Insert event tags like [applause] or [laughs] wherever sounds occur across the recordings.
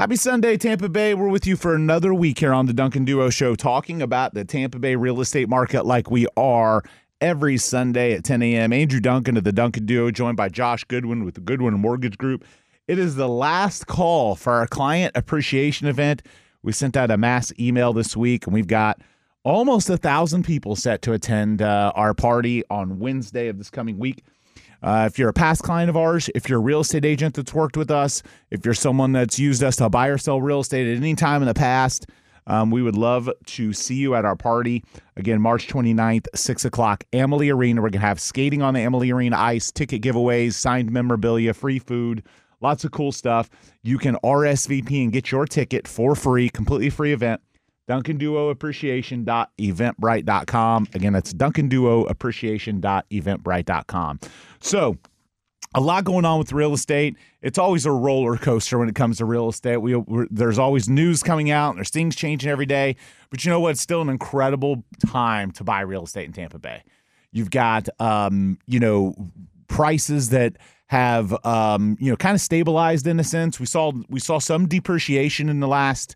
Happy Sunday, Tampa Bay. We're with you for another week here on the Duncan Duo Show, talking about the Tampa Bay real estate market like we are every Sunday at 10 a.m. Andrew Duncan of the Duncan Duo, joined by Josh Goodwin with the Goodwin Mortgage Group. It is the last call for our client appreciation event. We sent out a mass email this week, and we've got almost a thousand people set to attend uh, our party on Wednesday of this coming week. Uh, if you're a past client of ours, if you're a real estate agent that's worked with us, if you're someone that's used us to buy or sell real estate at any time in the past, um, we would love to see you at our party. Again, March 29th, 6 o'clock, Amalie Arena. We're going to have skating on the Amalie Arena ice, ticket giveaways, signed memorabilia, free food, lots of cool stuff. You can RSVP and get your ticket for free, completely free event. Duncan Duo Appreciation.eventbrite.com. Again, that's Duncan Duo Appreciation.eventbrite.com. So, a lot going on with real estate. It's always a roller coaster when it comes to real estate. We there's always news coming out, there's things changing every day. But you know what? It's still an incredible time to buy real estate in Tampa Bay. You've got, um, you know, prices that have, um, you know, kind of stabilized in a sense. We saw we saw some depreciation in the last,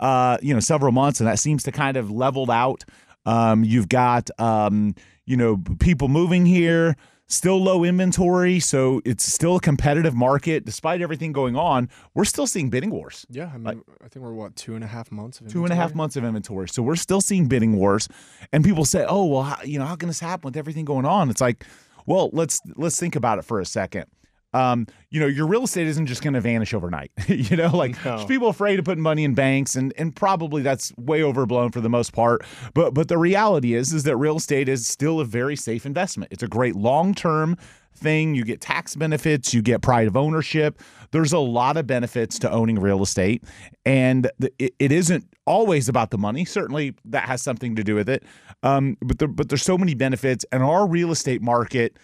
uh, you know, several months, and that seems to kind of leveled out. Um, you've got, um, you know, people moving here still low inventory, so it's still a competitive market despite everything going on. We're still seeing bidding wars. Yeah, I mean, like, I think we're what two and a half months. Of two and a half months of inventory, so we're still seeing bidding wars. And people say, "Oh, well, how, you know, how can this happen with everything going on?" It's like, well, let's let's think about it for a second um, you know, your real estate isn't just going to vanish overnight. [laughs] you know, like no. people afraid of putting money in banks, and and probably that's way overblown for the most part. But but the reality is is that real estate is still a very safe investment. It's a great long term thing. You get tax benefits, you get pride of ownership. There's a lot of benefits to owning real estate, and it, it isn't always about the money. Certainly, that has something to do with it. Um, but there, but there's so many benefits, and our real estate market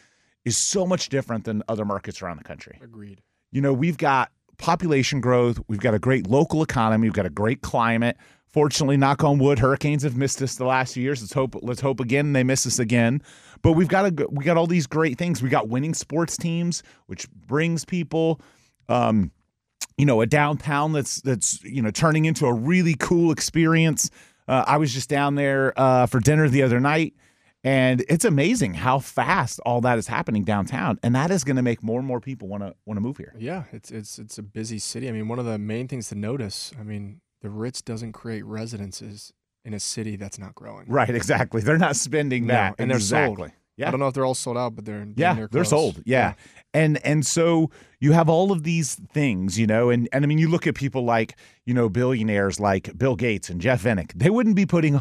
is so much different than other markets around the country. Agreed. You know, we've got population growth, we've got a great local economy, we've got a great climate. Fortunately, knock on wood, hurricanes have missed us the last few years. Let's hope let's hope again they miss us again. But we've got a we got all these great things. We got winning sports teams, which brings people. Um, you know, a downtown that's that's you know turning into a really cool experience. Uh, I was just down there uh, for dinner the other night and it's amazing how fast all that is happening downtown, and that is going to make more and more people want to want to move here. Yeah, it's it's it's a busy city. I mean, one of the main things to notice. I mean, the Ritz doesn't create residences in a city that's not growing. Right, [laughs] exactly. They're not spending that, no, and exactly. they're sold. Yeah. I don't know if they're all sold out, but they're yeah, they're, they're sold. Yeah. yeah. And and so you have all of these things, you know, and and I mean you look at people like, you know, billionaires like Bill Gates and Jeff Vinik. They wouldn't be putting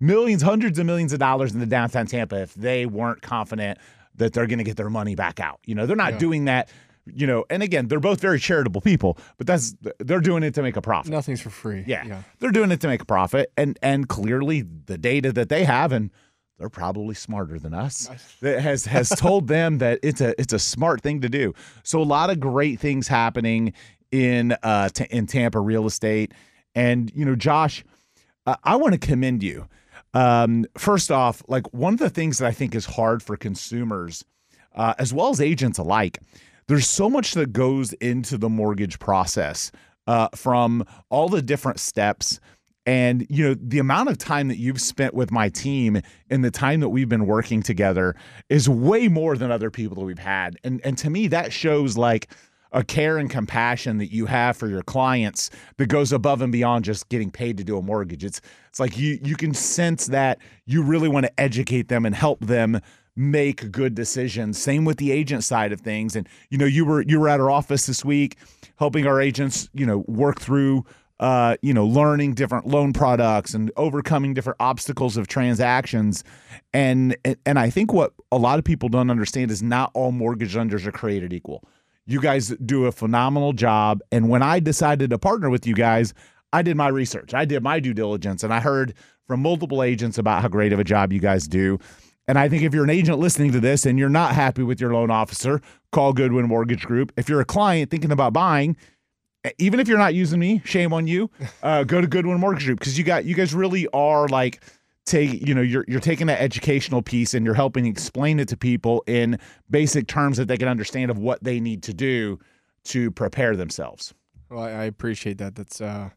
millions, hundreds of millions of dollars into downtown Tampa if they weren't confident that they're going to get their money back out. You know, they're not yeah. doing that you know, and again, they're both very charitable people, but that's they're doing it to make a profit. Nothing's for free. Yeah. yeah. They're doing it to make a profit and and clearly the data that they have and they're probably smarter than us. That has has told them that it's a it's a smart thing to do. So a lot of great things happening in uh t- in Tampa real estate, and you know, Josh, uh, I want to commend you. Um, first off, like one of the things that I think is hard for consumers, uh, as well as agents alike, there's so much that goes into the mortgage process, uh, from all the different steps and you know the amount of time that you've spent with my team and the time that we've been working together is way more than other people that we've had. And and to me that shows like a care and compassion that you have for your clients that goes above and beyond just getting paid to do a mortgage. It's it's like you you can sense that you really want to educate them and help them make good decisions. Same with the agent side of things. And you know you were you were at our office this week helping our agents you know work through uh, you know, learning different loan products and overcoming different obstacles of transactions. And and I think what a lot of people don't understand is not all mortgage lenders are created equal. You guys do a phenomenal job. And when I decided to partner with you guys, I did my research. I did my due diligence and I heard from multiple agents about how great of a job you guys do. And I think if you're an agent listening to this and you're not happy with your loan officer, call Goodwin Mortgage Group. If you're a client thinking about buying, even if you're not using me, shame on you. [laughs] Uh, go to Goodwin Mortgage Group because you got you guys really are like take you know you're you're taking that educational piece and you're helping explain it to people in basic terms that they can understand of what they need to do to prepare themselves. Well, I appreciate that. That's, uh, I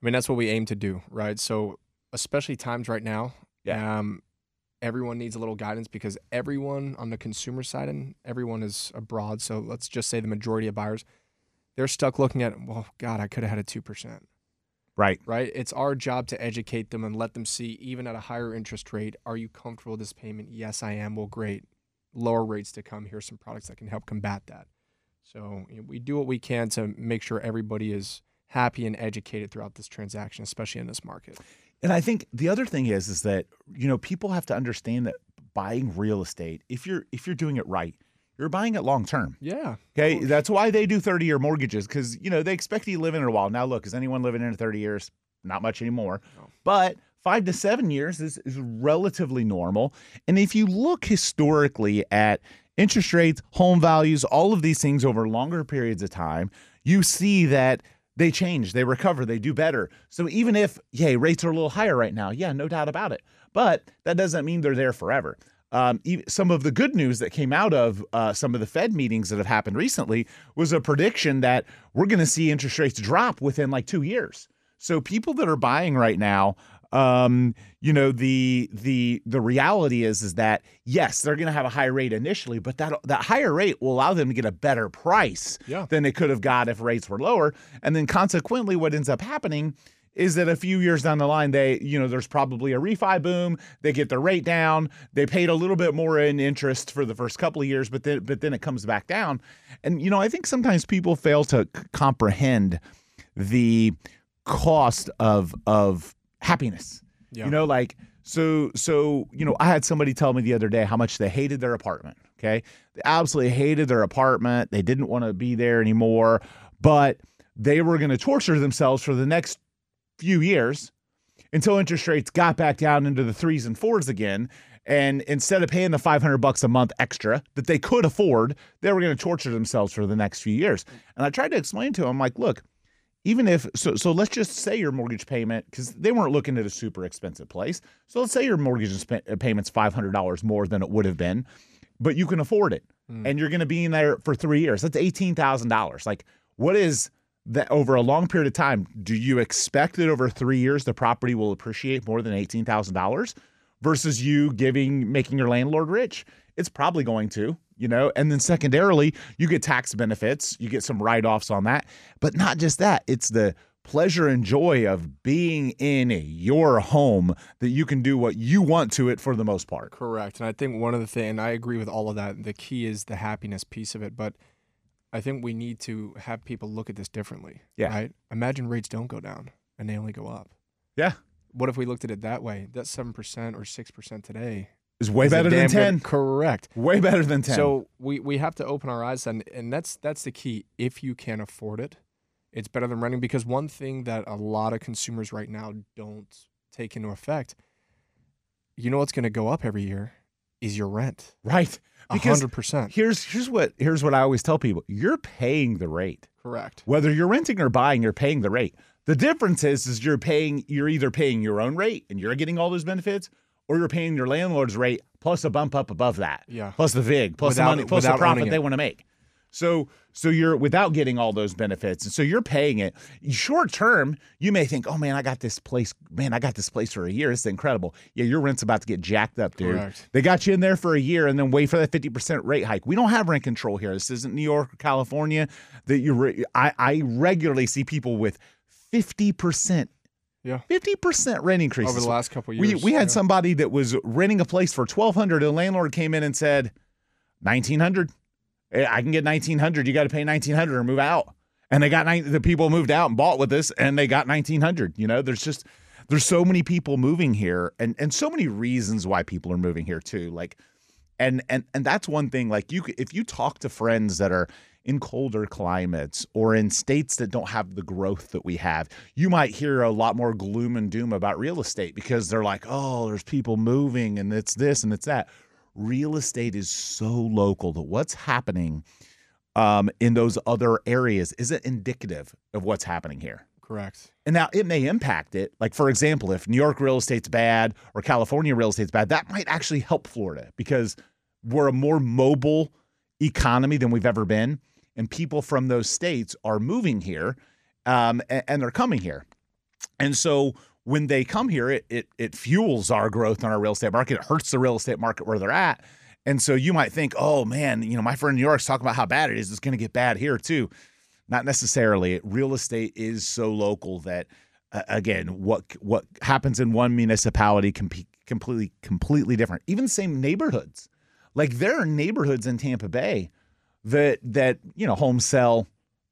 mean, that's what we aim to do, right? So, especially times right now, Yeah. um, everyone needs a little guidance because everyone on the consumer side and everyone is abroad. So let's just say the majority of buyers, they're stuck looking at, well, God, I could have had a two percent, Right. right? It's our job to educate them and let them see, even at a higher interest rate, are you comfortable with this payment? Yes, I am. Well, great. Lower rates to come. Here's some products that can help combat that. So you know, we do what we can to make sure everybody is happy and educated throughout this transaction, especially in this market. And I think the other thing is is that you know people have to understand that buying real estate, if you're if you're doing it right, you're buying it long term. Yeah. Okay, that's why they do 30 year mortgages because you know they expect you to live in it a while. Now, look, is anyone living in it 30 years? Not much anymore, No. but five to seven years is, is relatively normal. And if you look historically at interest rates, home values, all of these things over longer periods of time, you see that they change, they recover, they do better. So even if, yay, rates are a little higher right now, yeah, no doubt about it. But that doesn't mean they're there forever. Um, some of the good news that came out of uh, some of the Fed meetings that have happened recently was a prediction that we're going to see interest rates drop within like two years. So people that are buying right now, um, you know, the the the reality is is that yes, they're going to have a high rate initially, but that that higher rate will allow them to get a better price Yeah. than they could have got if rates were lower. And then consequently, what ends up happening is that a few years down the line, they, you know, there's probably a refi boom. They get their rate down. They paid a little bit more in interest for the first couple of years, but then, but then it comes back down. And you know, I think sometimes people fail to c- comprehend the cost of of happiness. Yeah. You know, like so so you know, I had somebody tell me the other day how much they hated their apartment. Okay, they absolutely hated their apartment. They didn't want to be there anymore, but they were going to torture themselves for the next few years until interest rates got back down into the threes and fours again. And instead of paying the 500 bucks a month extra that they could afford, they were going to torture themselves for the next few years. And I tried to explain to them, like, look, even if so, so let's just say your mortgage payment because they weren't looking at a super expensive place. So let's say your mortgage payment's five hundred dollars more than it would have been, but you can afford it, Mm. and you're going to be in there for three years. That's eighteen thousand dollars. Like, what is that over a long period of time? Do you expect that over three years the property will appreciate more than eighteen thousand dollars versus you giving making your landlord rich? It's probably going to, you know. And then secondarily, you get tax benefits, you get some write offs on that, but not just that. It's the pleasure and joy of being in your home that you can do what you want to it for the most part. Correct. And I think one of the things, and I agree with all of that, the key is the happiness piece of it. But I think we need to have people look at this differently. Yeah. Right? Imagine rates don't go down and they only go up. Yeah. What if we looked at it that way? That 7% or 6% today. is way is better than damn good- 10. Correct. Way better than 10. So we, we have to open our eyes and and that's that's the key. If you can afford it, it's better than renting because one thing that a lot of consumers right now don't take into effect, you know what's going to go up every year is your rent. right. A Because hundred percent. here's here's what here's what I always tell people. You're paying the rate. Correct. Whether you're renting or buying, you're paying the rate. The difference is is you're paying you're either paying your own rate and you're getting all those benefits or you're paying your landlord's rate plus a bump up above that. Yeah. Plus the VIG, plus Without- the money, plus the profit they want to make. So so you're without getting all those benefits. And so you're paying it. Short term, you may think, oh man, I got this place. Man, I got this place for a year. It's incredible. Yeah, your rent's about to get jacked up, dude. Correct. They got you in there for a year and then wait for that 50% rate hike. We don't have rent control here. This isn't New York or California. That you re- I, I regularly see people with 50%. Yeah. 50% rent increases. Over the last couple of we years. we had yeah. somebody that was renting a place for 1200 and the landlord came in and said 1900. Eh, Eh, I can get 1900. You got to pay 1900 or move out. And they got the people moved out and bought with us and they got 1900. You know, there's just there's so many people moving here and and so many reasons why people are moving here too. Like and and and that's one thing like you if you talk to friends that are in colder climates or in states that don't have the growth that we have you might hear a lot more gloom and doom about real estate because they're like oh there's people moving and it's this and it's that real estate is so local that what's happening um, in those other areas isn't indicative of what's happening here Correct. and now it may impact it. Like, for example, if New York real estate's bad or California real estate's bad, that might actually help Florida because we're a more mobile economy than we've ever been. And people from those states are moving here. um, and, and they're coming here. And so when they come here, it, it it fuels our growth on our real estate market. It hurts the real estate market where they're at. And so you might think, oh man, you know, my friend in New York's talking about how bad it is. It's going to get bad here too. Not necessarily. Real estate is so local that, uh, again, what what happens in one municipality can be completely completely different. Even same neighborhoods. Like there are neighborhoods in Tampa Bay that that you know homes sell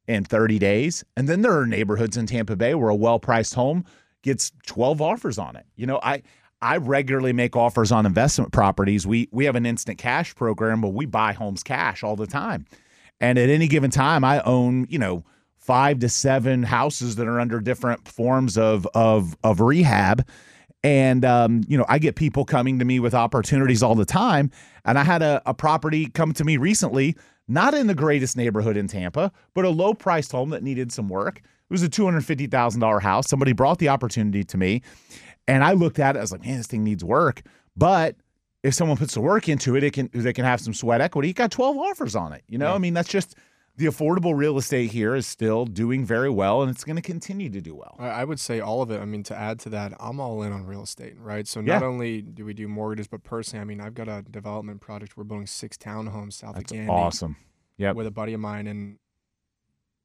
in 30 days, and then there are neighborhoods in Tampa Bay where a well priced home gets 12 offers on it. You know, I I regularly make offers on investment properties. We we have an instant cash program, but we buy homes cash all the time. And at any given time, I own, you know, five to seven houses that are under different forms of of of rehab. And um, you know, I get people coming to me with opportunities all the time. And I had a, a property come to me recently, not in the greatest neighborhood in Tampa, but a low priced home that needed some work. It was a $250,000 house. Somebody brought the opportunity to me. And I looked at it, I was like, man, this thing needs work. But if someone puts the work into it, it can they can have some sweat equity. You got 12 offers on it. You know, yeah. I mean, that's just the affordable real estate here is still doing very well and it's going to continue to do well. I would say all of it. I mean, to add to that, I'm all in on real estate, right? So not yeah. only do we do mortgages, but personally, I mean, I've got a development project. We're building six townhomes south That's of Gandy. Awesome. Yeah. With a buddy of mine, and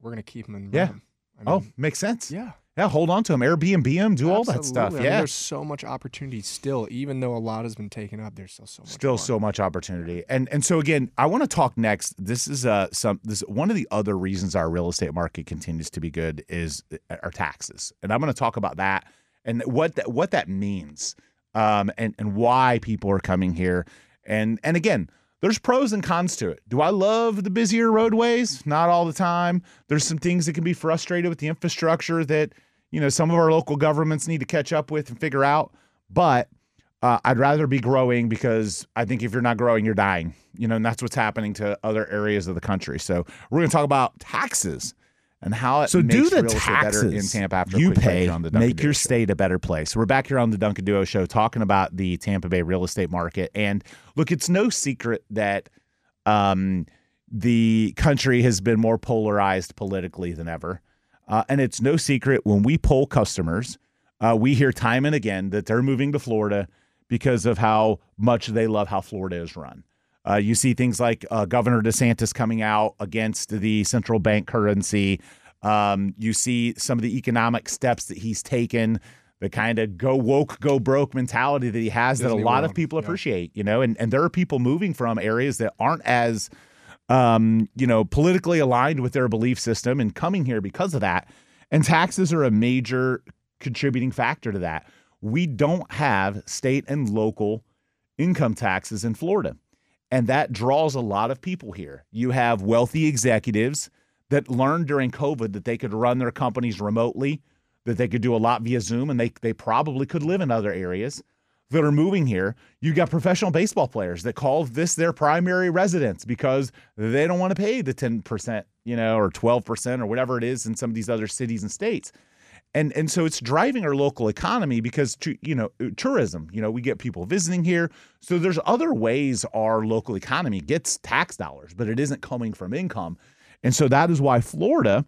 we're going to keep them in. Yeah. I oh, mean, oh, makes sense. Yeah. Yeah, hold on to them, Airbnb them, do Absolutely. all that stuff. Yeah, I mean, there's so much opportunity still, even though a lot has been taken up. There's still so much. Still more. so much opportunity, and and so again, I want to talk next. This is uh some this one of the other reasons our real estate market continues to be good is uh, our taxes, and I'm going to talk about that and what that what that means, um, and and why people are coming here, and and again, there's pros and cons to it. Do I love the busier roadways? Not all the time. There's some things that can be frustrated with the infrastructure that, you know, some of our local governments need to catch up with and figure out. But uh, I'd rather be growing because I think if you're not growing, you're dying. You know, and that's what's happening to other areas of the country. So we're going to talk about taxes and how it so makes do the real taxes better in Tampa after you pay on the make Duo your show. state a better place. We're back here on the Duncan Duo Show talking about the Tampa Bay real estate market. And look, it's no secret that um, the country has been more polarized politically than ever. Uh, and it's no secret when we poll customers, uh, we hear time and again that they're moving to Florida because of how much they love how Florida is run. Uh, you see things like uh, Governor DeSantis coming out against the central bank currency. Um, you see some of the economic steps that he's taken, the kind of go woke, go broke mentality that he has Disney that a lot World. of people appreciate, yeah. you know, and, and there are people moving from areas that aren't as, um, you know, politically aligned with their belief system and coming here because of that. And taxes are a major contributing factor to that. We don't have state and local income taxes in Florida. And that draws a lot of people here. You have wealthy executives that learned during COVID that they could run their companies remotely, that they could do a lot via Zoom, and they, they probably could live in other areas that are moving here. You've got professional baseball players that call this their primary residence because they don't want to pay the 10%, you know, or 12% or whatever it is in some of these other cities and states and and so it's driving our local economy because you know tourism you know we get people visiting here. So there's other ways our local economy gets tax dollars but it isn't coming from income. And so that is why Florida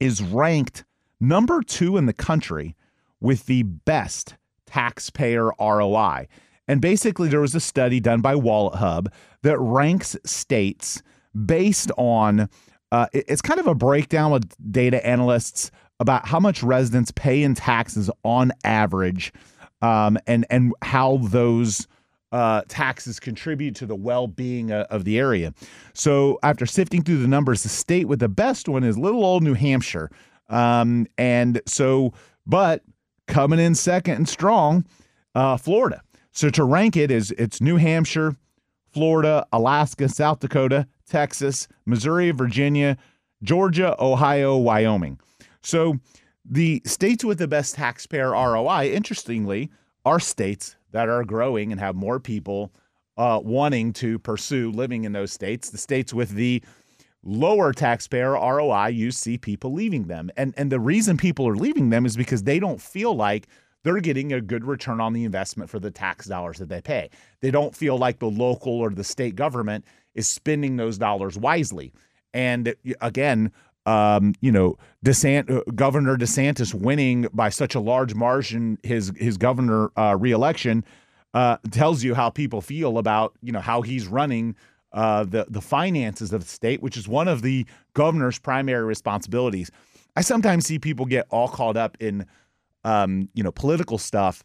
is ranked number 2 in the country with the best taxpayer ROI and basically there was a study done by WalletHub that ranks states based on uh, it's kind of a breakdown with data analysts about how much residents pay in taxes on average, um, and and how those uh, taxes contribute to the well-being uh, of the area. So after sifting through the numbers, the state with the best one is little old New Hampshire, um, and so but coming in second and strong, uh, Florida. So to rank it is it's New Hampshire, Florida, Alaska, South Dakota, Texas, Missouri, Virginia, Georgia, Ohio, Wyoming. So the states with the best taxpayer ROI, interestingly, are states that are growing and have more people uh, wanting to pursue living in those states. The states with the lower taxpayer ROI, you see people leaving them. And and the reason people are leaving them is because they don't feel like they're getting a good return on the investment for the tax dollars that they pay. They don't feel like the local or the state government is spending those dollars wisely. And again, um, you know, DeSant, uh, Governor DeSantis winning by such a large margin his his governor uh, reelection uh, tells you how people feel about you know how he's running uh, the the finances of the state, which is one of the governor's primary responsibilities. I sometimes see people get all caught up in um, you know political stuff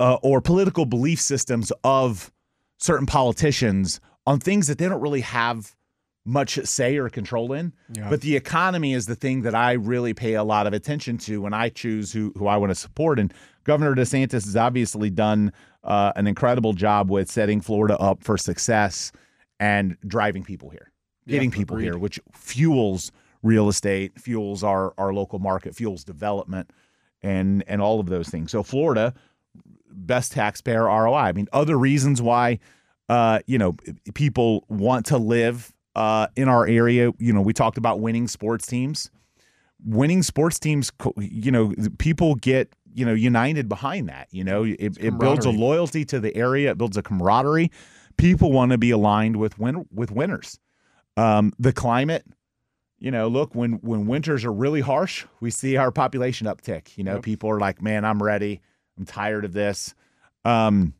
uh, or political belief systems of certain politicians on things that they don't really have much say or control in. Yeah. But the economy is the thing that I really pay a lot of attention to when I choose who who I want to support. And Governor DeSantis has obviously done uh, an incredible job with setting Florida up for success and driving people here, getting Yeah, people here, which fuels real estate, fuels our our local market, fuels development, and and all of those things. So Florida, best taxpayer ROI. I mean, other reasons why uh, you know people want to live uh, in our area. You know, we talked about winning sports teams. Winning sports teams, you know, people get you know united behind that. You know, it, it builds a loyalty to the area. It builds a camaraderie. People want to be aligned with win- with winners. Um, the climate, you know, look when when winters are really harsh, we see our population uptick. You know, Yep. people are like, "Man, I'm ready. I'm tired of this." Um,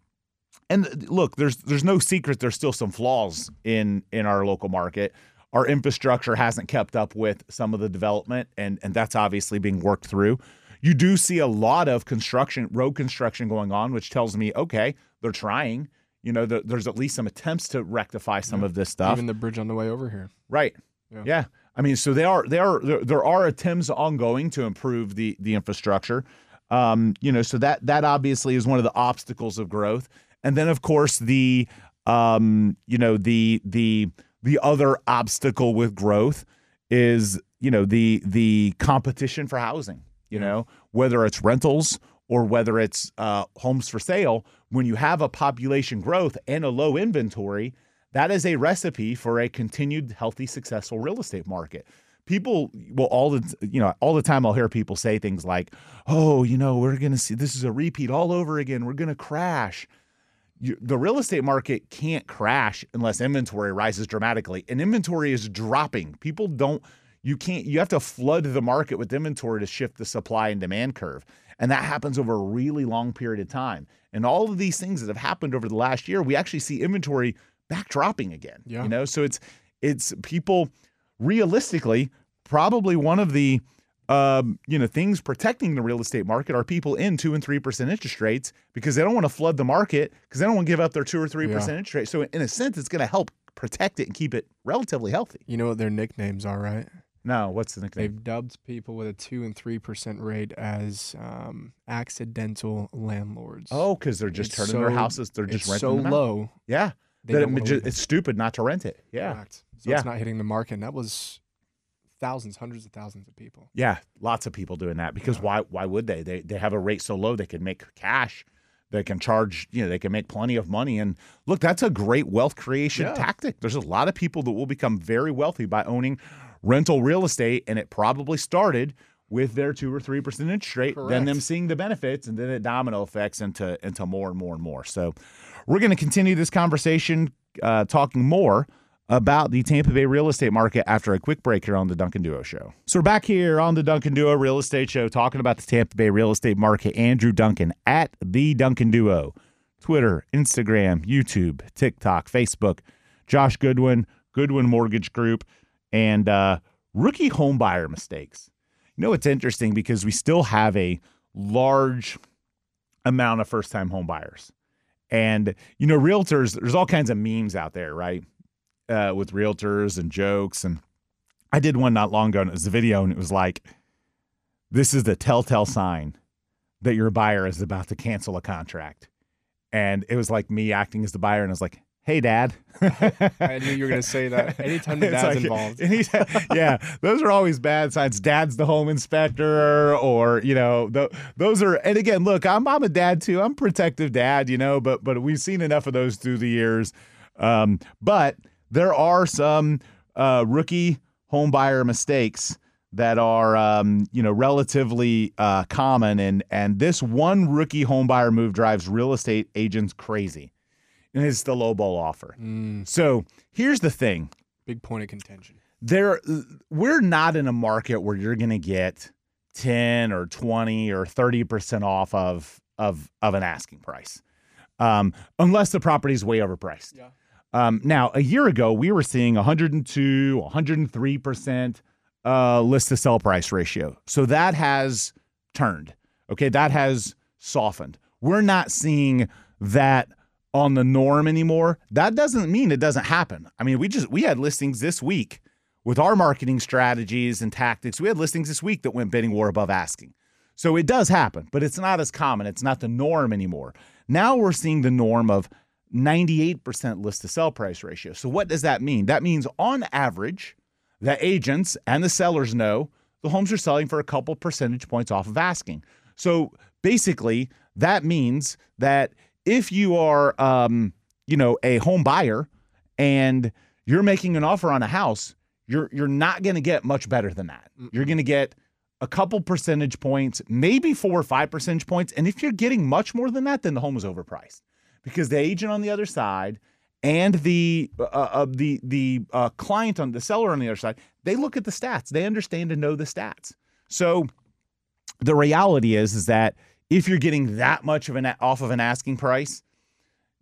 and look, there's there's no secret. There's still some flaws in in our local market. Our infrastructure hasn't kept up with some of the development, and and that's obviously being worked through. You do see a lot of construction, road construction going on, which tells me, okay, they're trying. You know, th- there's at least some attempts to rectify some Yeah. of this stuff. Even the bridge on the way over here. Right. Yeah. Yeah. I mean, so they are there are there, there are attempts ongoing to improve the the infrastructure. Um, you know, so that that obviously is one of the obstacles of growth. And then of course the um, you know, the the the other obstacle with growth is, you know, the the competition for housing, you know, whether it's rentals or whether it's uh, homes for sale, when you have a population growth and a low inventory, that is a recipe for a continued healthy successful real estate market. People will all the you know all the time i'll hear people say things like oh you know we're going to see this is a repeat all over again. We're going to crash you, the real estate market can't crash unless inventory rises dramatically. And inventory is dropping. People don't you can't you have to flood the market with inventory to shift the supply and demand curve. And that happens over a really long period of time. And all of these things that have happened over the last year we actually see inventory back dropping again Yeah. you know? So it's it's people realistically probably one of the um, you know things protecting the real estate market are people in two and three percent interest rates because they don't want to flood the market because they don't want to give up their two or three percent interest rate. So in a sense, it's going to help protect it and keep it relatively healthy. You know what their nicknames are, right? No, what's the nickname? They've dubbed people with a two and three percent rate as um, accidental landlords. Oh, because they're just It's turning their houses. They're just renting so them out. low. Yeah, that it, wanna ju- leave it's stupid not to rent it. Yeah. So Yeah. it's not hitting the market. And that was thousands, hundreds of thousands of people. Yeah, lots of people doing that because Yeah. why why would they? They they have a rate so low they can make cash. They can charge, you know, they can make plenty of money. And look, that's a great wealth creation Yeah. tactic. There's a lot of people that will become very wealthy by owning rental real estate. And it probably started with their two or three percent interest rate, then them seeing the benefits, and then it domino effects into into more and more and more. So we're going to continue this conversation, uh, talking more about the Tampa Bay real estate market after a quick break here on the Duncan Duo Show. So we're back here on the Duncan Duo Real Estate Show talking about the Tampa Bay real estate market. Andrew Duncan at the Duncan Duo, Twitter, Instagram, YouTube, TikTok, Facebook. Josh Goodwin, Goodwin Mortgage Group, and uh, rookie home buyer mistakes. You know, it's interesting because we still have a large amount of first time home buyers. And, you know, realtors, there's all kinds of memes out there, right? Uh, with realtors and jokes. And I did one not long ago, and it was a video, and it was like, this is the telltale sign that your buyer is about to cancel a contract. And it was like me acting as the buyer, and I was like, hey, dad. [laughs] I knew you were going to say that. [laughs] Anytime the dad's like- involved. [laughs] yeah, those are always bad signs. Dad's the home inspector, or you know, th- those are. And again, look, I'm I'm a dad too. I'm a protective dad, you know, but but we've seen enough of those through the years. Um, but there are some uh, rookie homebuyer mistakes that are um, you know relatively uh, common, and and this one rookie homebuyer move drives real estate agents crazy, and it's the lowball offer. Mm, So here's the thing big point of contention. there we're not in a market where you're going to get 10 or 20 or 30% off of of of an asking price. Um, unless the property is way overpriced. Yeah. Um, now, a year ago, we were seeing 102, 103% uh, list to sell price ratio. So that has turned. Okay. That has softened. We're not seeing that on the norm anymore. That doesn't mean it doesn't happen. I mean, we just, we had listings this week with our marketing strategies and tactics. We had listings this week that went bidding war above asking. So it does happen, but it's not as common. It's not the norm anymore. Now we're seeing the norm of 98% list to sell price ratio. So what does that mean? That means on average, the agents and the sellers know the homes are selling for a couple percentage points off of asking. So basically, that means that if you are, um, you know, a home buyer and you're making an offer on a house, you're you're not going to get much better than that. You're going to get a couple percentage points, maybe four or five percentage points. And if you're getting much more than that, then the home is overpriced because the agent on the other side and the uh, uh, the the uh, client on the seller on the other side, they look at the stats. They understand and know the stats. So the reality is is that if you're getting that much of an off of an asking price,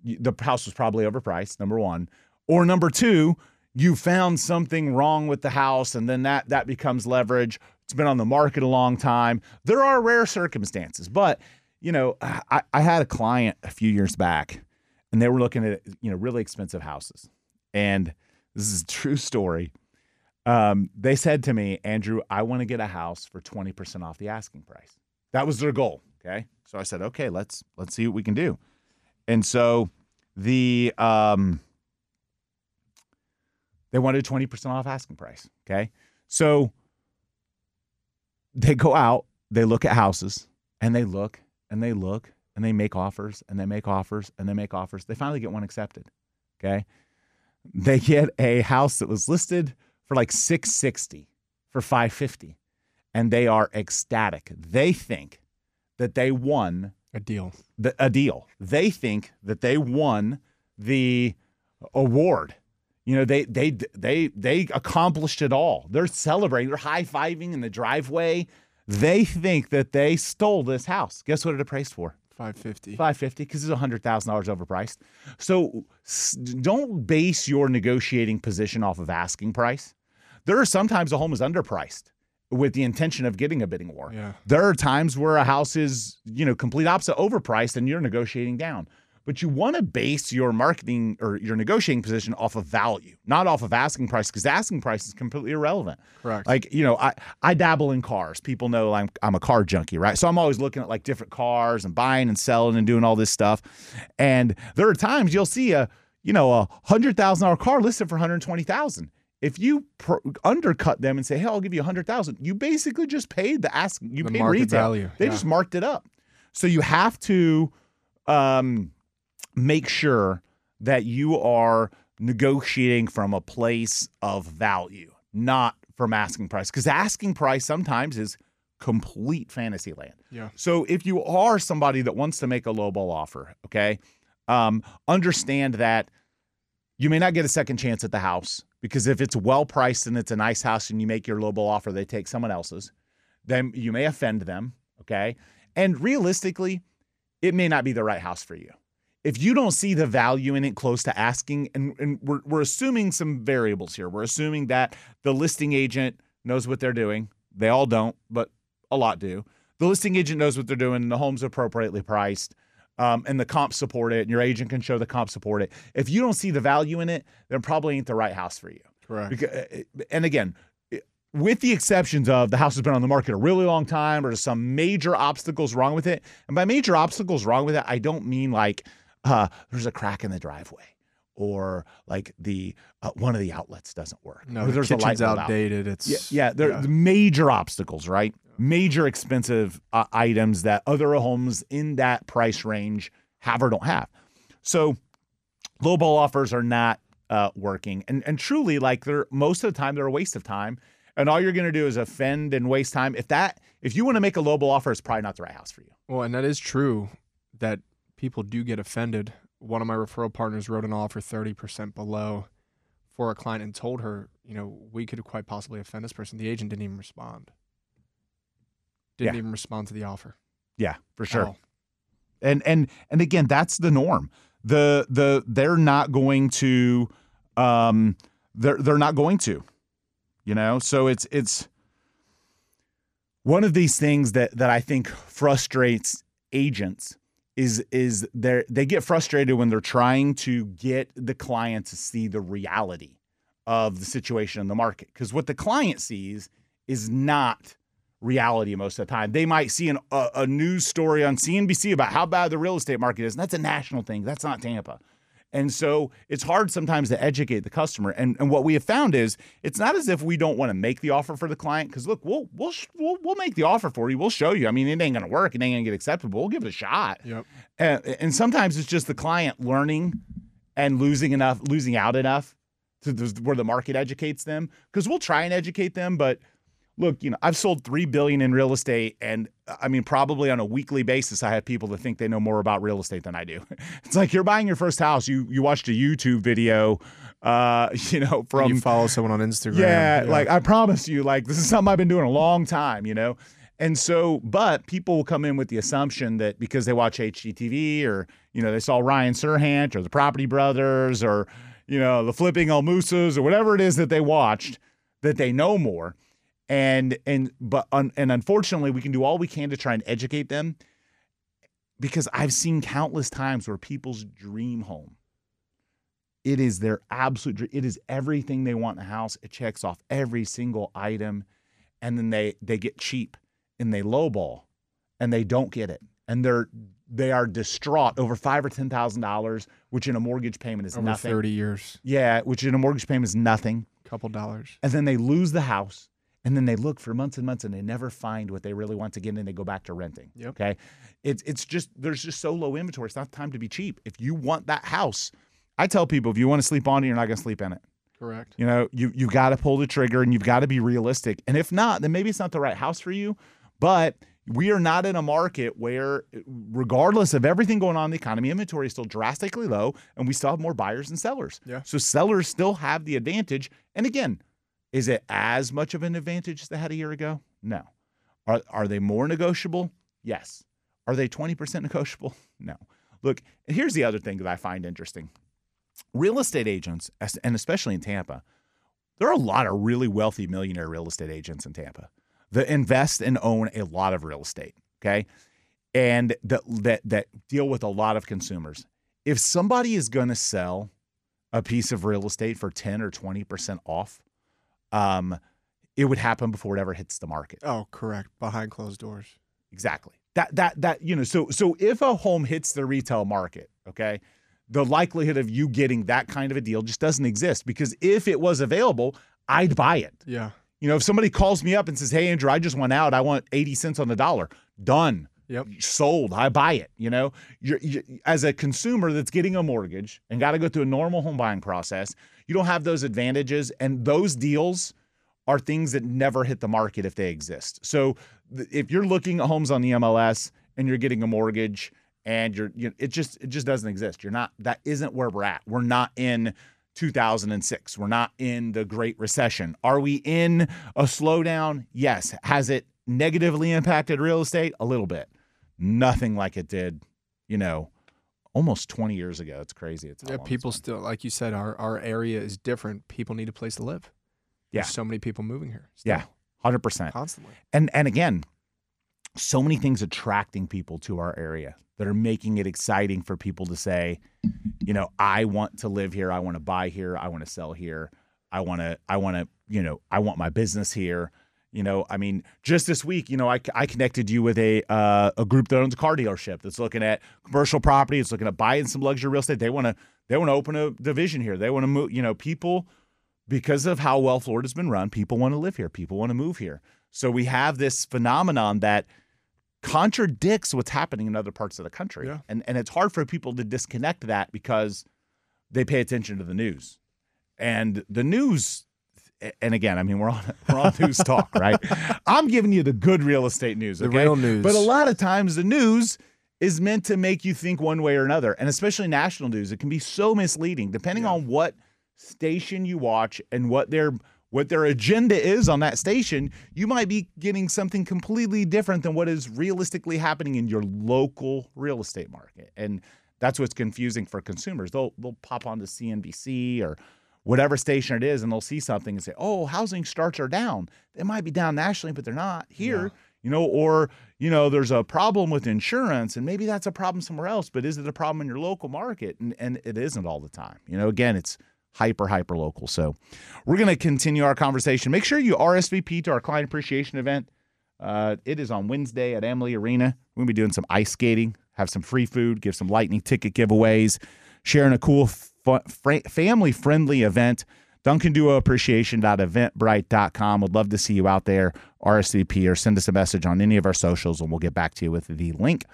the house was probably overpriced. Number one, or number two, you found something wrong with the house, and then that that becomes leverage. It's been on the market a long time. There are rare circumstances, but you know, I, I had a client a few years back, and they were looking at you know really expensive houses, and this is a true story. Um, they said to me, Andrew, I want to get a house for twenty percent off the asking price. That was their goal. Okay, so I said, okay, let's let's see what we can do, and so the um they wanted 20% off asking price. Okay. So they go out, they look at houses, and they look and they look and they make offers and they make offers and they make offers. They finally get one accepted. Okay. They get a house that was listed for like 660 for 550 and they are ecstatic. They think that they won A deal. the, a deal. They think that they won the award. You know, they they they they accomplished it all. They're celebrating. They're high fiving in the driveway. They think that they stole this house. Guess what it appraised for? 550. Five fifty, because it's hundred thousand dollars overpriced. So s- don't base your negotiating position off of asking price. There are sometimes a home is underpriced with the intention of getting a bidding war. Yeah. There are times where a house is, you know, complete opposite overpriced and you're negotiating down. But you want to base your marketing or your negotiating position off of value, not off of asking price, because asking price is completely irrelevant. Correct. Like, you know, I, I dabble in cars. People know I'm I'm a car junkie, right? So I'm always looking at like different cars and buying and selling and doing all this stuff. And there are times you'll see a, you know, a hundred thousand dollar car listed for 120,000. If you undercut them and say, "Hey, I'll give you a hundred thousand, you basically just paid the ask. You The paid retail. value, They yeah. just marked it up. So you have to um, make sure that you are negotiating from a place of value, not from asking price. Because asking price sometimes is complete fantasy land. Yeah. So if you are somebody that wants to make a lowball offer, okay, um, understand that you may not get a second chance at the house because if it's well priced and it's a nice house and you make your lowball offer, they take someone else's, then you may offend them, okay? And realistically, it may not be the right house for you. If you don't see the value in it close to asking, and, and we're, we're assuming some variables here. We're assuming that the listing agent knows what they're doing. They all don't, but a lot do. The listing agent knows what they're doing, and the home's appropriately priced, um, and the comps support it, and your agent can show the comp support it. If you don't see the value in it, then probably ain't the right house for you. Correct. Because, and again, with the exceptions of the house has been on the market a really long time or there's some major obstacles wrong with it. And by major obstacles wrong with it, I don't mean like uh, there's a crack in the driveway or like the uh, one of the outlets doesn't work. No, the there's a light kitchen's bulb out. outdated. It's Yeah, yeah, they're major obstacles, right? Major expensive uh, items that other homes in that price range have or don't have. So lowball offers are not uh, working, and and truly, like they're most of the time they're a waste of time. And all you're going to do is offend and waste time. If that, if you want to make a lowball offer, it's probably not the right house for you. Well, and that is true that people do get offended. One of my referral partners wrote an offer 30% below for a client and told her, you know, we could quite possibly offend this person. The agent didn't even respond. Didn't Yeah. even respond to the offer. Yeah, for sure. and and and again that's the norm the the they're not going to um they're they're not going to you know so it's it's one of these things that that i think frustrates agents is is they they get frustrated when they're trying to get the client to see the reality of the situation in the market because what the client sees is not reality most of the time. They might see an, a, a news story on CNBC about how bad the real estate market is, and that's a national thing. That's not Tampa. And so it's hard sometimes to educate the customer. And, and what we have found is it's not as if we don't want to make the offer for the client because look, we'll we'll sh- we'll we'll make the offer for you. We'll show you. I mean, it ain't gonna work. It ain't gonna get acceptable. We'll give it a shot. Yep. And, and sometimes it's just the client learning and losing enough, losing out enough to where the market educates them. Because we'll try and educate them, but look, you know, I've sold three billion in real estate, and I mean, probably on a weekly basis, I have people that think they know more about real estate than I do. [laughs] It's like you're buying your first house. You you watched a YouTube video, uh, [laughs] you know, from you follow someone on Instagram. yeah, like I promise you, like this is something I've been doing a long time, you know. And so, but people will come in with the assumption that because they watch HGTV or you know they saw Ryan Serhant or the Property Brothers or you know the Flipping El Moussas or whatever it is that they watched that they know more. And and but un, and unfortunately, we can do all we can to try and educate them because I've seen countless times where people's dream home it is their absolute dream. it is everything they want in a house it checks off every single item and then they they get cheap and they lowball and they don't get it and they're they are distraught over five or ten thousand dollars which in a mortgage payment is over nothing 30 years, yeah which in a mortgage payment is nothing couple dollars. and then they lose the house and then they look for months and months and they never find what they really want to get and they go back to renting Yep. okay it's it's just there's just so low inventory it's not time to be cheap if you want that house i tell people if you want to sleep on it you're not going to sleep in it Correct. you know you you've got to pull the trigger and you've got to be realistic and if not then maybe it's not the right house for you but we are not in a market where regardless of everything going on in the economy inventory is still drastically low and we still have more buyers than sellers Yeah. so sellers still have the advantage and again is it as much of an advantage as they had a year ago? No. Are, are they more negotiable? Yes. Are they 20% negotiable? [laughs] No. Look, here's the other thing that I find interesting. Real estate agents, and especially in Tampa, there are a lot of really wealthy millionaire real estate agents in Tampa that invest and own a lot of real estate. Okay. And that that that deal with a lot of consumers. If somebody is going to sell a piece of real estate for 10 or 20% off, um, it would happen before it ever hits the market. Oh, correct. Behind closed doors. Exactly. That that that you know. So so if a home hits the retail market, okay, the likelihood of you getting that kind of a deal just doesn't exist because if it was available, I'd buy it. Yeah. You know, if somebody calls me up and says, "Hey, Andrew, I just went out. I want eighty cents on the dollar." Done. Yep. Sold. I buy it. You know, you're, you as a consumer that's getting a mortgage and got to go through a normal home buying process, you don't have those advantages, and those deals are things that never hit the market if they exist. So th- if you're looking at homes on the MLS and you're getting a mortgage and you're you it just it just doesn't exist. You're not that isn't where we're at. We're not in 2006. We're not in the Great Recession. Are we in a slowdown? Yes. Has it negatively impacted real estate? A little bit. Nothing like it did, you know, almost 20 years ago. It's crazy. It's Yeah, people still, like you said, our, our area is different. People need a place to live. There's Yeah. so many people moving here. Yeah. 100%. Constantly. and and again so many things attracting people to our area that are making it exciting for people to say you know i want to live here i want to buy here i want to sell here i want to i want to you know i want my business here you know i mean just this week you know i, I connected you with a uh, a group that owns a car dealership that's looking at commercial property it's looking at buying some luxury real estate they want to they want to open a division here they want to move you know people because of how well Florida's been run, people want to live here. People want to move here. So we have this phenomenon that contradicts what's happening in other parts of the country. Yeah. And and it's hard for people to disconnect that because they pay attention to the news. And the news and again, I mean we're on [laughs] we're on news talk, right? I'm giving you the good real estate news, The real news. But a lot of times the news is meant to make you think one way or another, and especially national news. It can be so misleading depending Yeah. on what station you watch and what their what their agenda is on that station, you might be getting something completely different than what is realistically happening in your local real estate market. And that's what's confusing for consumers. They'll they'll pop onto CNBC or whatever station it is and they'll see something and say, "Oh, housing starts are down." They might be down nationally, but they're not here. Yeah. You know, or you know, there's a problem with insurance, and maybe that's a problem somewhere else. But is it a problem in your local market? And and it isn't all the time. You know, again, it's hyper hyper local. So we're going to continue our conversation. Make sure you RSVP to our client appreciation event. Uh, it is on Wednesday at Amalie Arena. We're going to be doing some ice skating, have some free food, give some lightning ticket giveaways, sharing a cool family friendly event. Duncan Duo Appreciation.eventbrite.com. Would love to see you out there. RSVP or send us a message on any of our socials, and we'll get back to you with the link.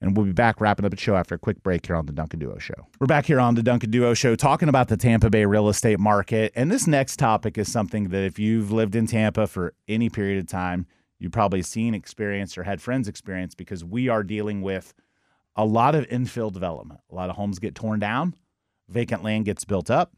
And we'll be back wrapping up the show after a quick break here on the Duncan Duo Show. We're back here on the Duncan Duo Show talking about the Tampa Bay real estate market. And this next topic is something that if you've lived in Tampa for any period of time, you've probably seen, experienced, or had friends experience because we are dealing with a lot of infill development. A lot of homes get torn down, vacant land gets built up.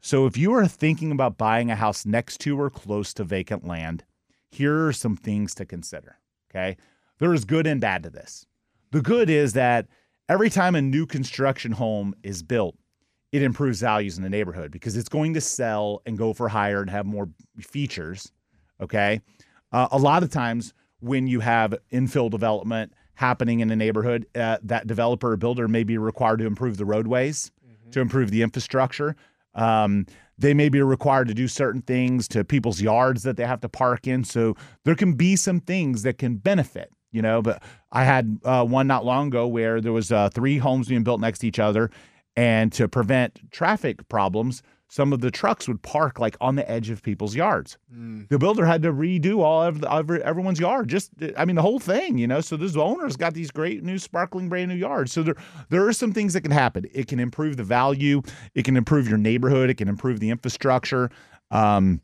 So if you are thinking about buying a house next to or close to vacant land, here are some things to consider. Okay. There is good and bad to this. The good is that every time a new construction home is built, it improves values in the neighborhood because it's going to sell and go for higher and have more features. Okay. Uh, a lot of times when you have infill development happening in a neighborhood, uh, that developer or builder may be required to improve the roadways, to improve the infrastructure. Um, they may be required to do certain things to people's yards that they have to park in. So there can be some things that can benefit you know. But I had uh, one not long ago where there was uh, three homes being built next to each other, and to prevent traffic problems, some of the trucks would park like on the edge of people's yards. Mm. The builder had to redo all of the, every, everyone's yard, just I mean the whole thing, you know. So this owner's got these great new sparkling brand new yards. So there there are some things that can happen. It can improve the value. It can improve your neighborhood. It can improve the infrastructure. Um,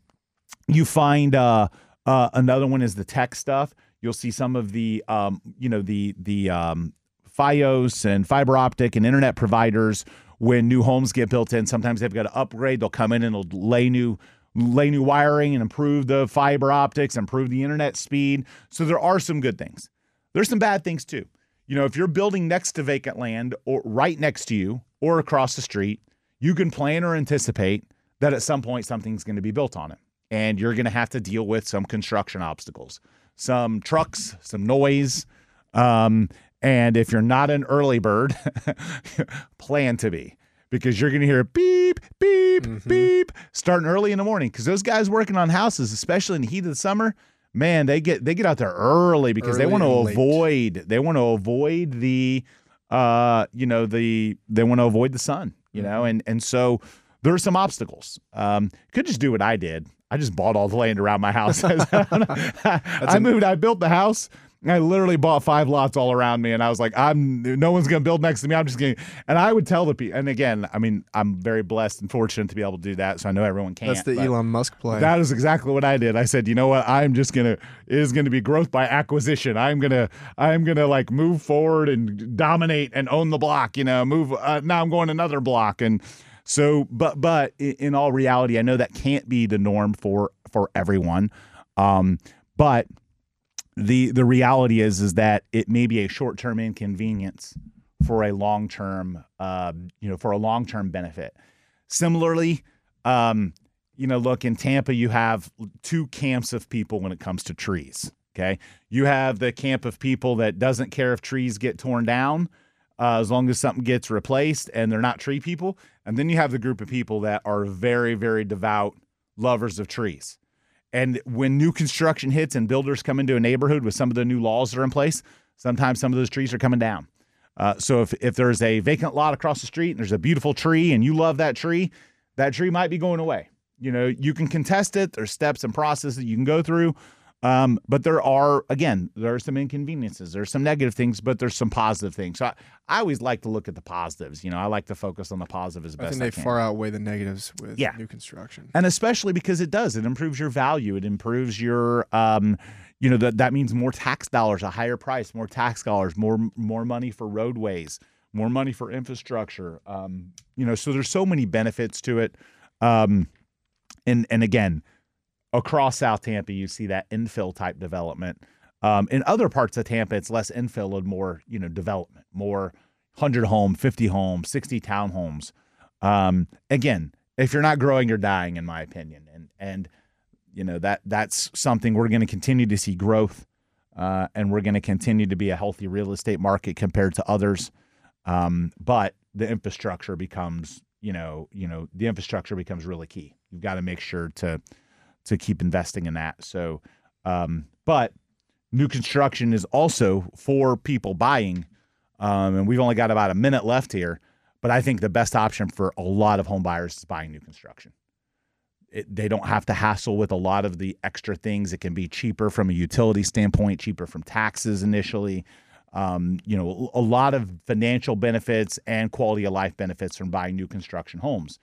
you find uh, uh, another one is the tech stuff You'll see some of the, um, you know, the the um, FiOS and fiber optic and internet providers. When new homes get built in, sometimes they've got to upgrade. They'll come in and they'll lay new lay new wiring and improve the fiber optics, improve the internet speed. So there are some good things. There's some bad things too. You know, if you're building next to vacant land or right next to you or across the street, you can plan or anticipate that at some point something's going to be built on it. And you're going to have to deal with some construction obstacles some trucks, some noise. Um, and if you're not an early bird, [laughs] plan to be because you're going to hear beep, beep, mm-hmm. beep starting early in the morning because those guys working on houses, especially in the heat of the summer, man, they get they get out there early because early they want to avoid late. they want to avoid the uh you know the they want to avoid the sun, you mm-hmm. know, and and so there are some obstacles. Um, could just do what I did. I just bought all the land around my house. [laughs] I [laughs] moved, I built the house. I literally bought five lots all around me, and I was like, "I'm no one's gonna build next to me. I'm just going." And I would tell the people, and again, I mean, I'm very blessed and fortunate to be able to do that. So I know everyone can't. That's the Elon Musk play. That is exactly what I did. I said, "You know what? I'm just gonna. It is gonna be growth by acquisition. I'm gonna. I'm gonna like move forward and dominate and own the block. You know, move. Uh, now I'm going another block and." So, but but in all reality, I know that can't be the norm for for everyone. Um, but the the reality is is that it may be a short term inconvenience for a long term, uh, you know, for a long term benefit. Similarly, um, you know, look in Tampa, you have two camps of people when it comes to trees. Okay, you have the camp of people that doesn't care if trees get torn down uh, as long as something gets replaced and they're not tree people. And then you have the group of people that are very, very devout lovers of trees. And when new construction hits and builders come into a neighborhood with some of the new laws that are in place, sometimes some of those trees are coming down. Uh, so if, if there's a vacant lot across the street and there's a beautiful tree and you love that tree, that tree might be going away. You know, you can contest it. There's steps and processes you can go through. Um, but there are, again, there are some inconveniences. There's some negative things, but there's some positive things. So I, I always like to look at the positives. You know, I like to focus on the positive as best I think they I far outweigh the negatives with yeah. new construction. And especially because it does, it improves your value. It improves your, um, you know, that that means more tax dollars, a higher price, more tax dollars, more more money for roadways, more money for infrastructure. Um, you know, so there's so many benefits to it. Um, and and again, across South Tampa, you see that infill type development. Um, in other parts of Tampa, it's less infill and more you know development, more hundred home, fifty home, sixty townhomes. Um, again, if you're not growing, you're dying, in my opinion, and and you know that that's something we're going to continue to see growth, uh, and we're going to continue to be a healthy real estate market compared to others. Um, but the infrastructure becomes you know, you know, the infrastructure becomes really key. You've got to make sure to to keep investing in that. So, um, but new construction is also for people buying, um, and we've only got about a minute left here. But I think the best option for a lot of home buyers is buying new construction. It, they don't have to hassle with a lot of the extra things. It can be cheaper from a utility standpoint, cheaper from taxes initially um, you know, a lot of financial benefits and quality of life benefits from buying new construction homes.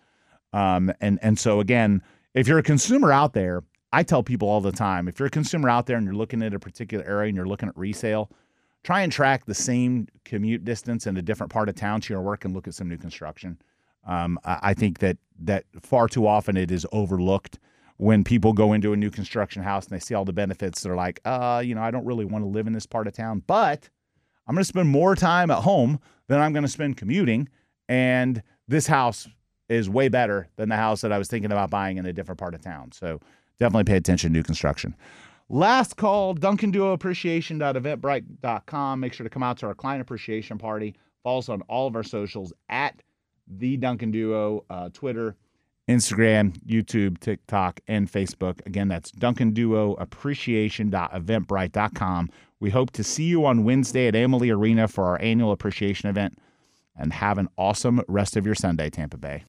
Um, and and so again, if you're a consumer out there, I tell people all the time, if you're a consumer out there and you're looking at a particular area and you're looking at resale, try and track the same commute distance in a different part of town to your work and look at some new construction. Um, I, think that that far too often it is overlooked when people go into a new construction house and they see all the benefits. They're like, uh, you know, I don't really want to live in this part of town, but I'm going to spend more time at home than I'm going to spend commuting. And this house is way better than the house that I was thinking about buying in a different part of town. So definitely pay attention to new construction. Last call, Duncan Duo Appreciation.eventbrite.com. Make sure to come out to our client appreciation party. Follow us on all of our socials at the Duncan Duo, uh, Twitter, Instagram, YouTube, TikTok, and Facebook. Again, that's Duncan Duo Appreciation.eventbrite.com. We hope to see you on Wednesday at Amalie Arena for our annual appreciation event. And have an awesome rest of your Sunday, Tampa Bay.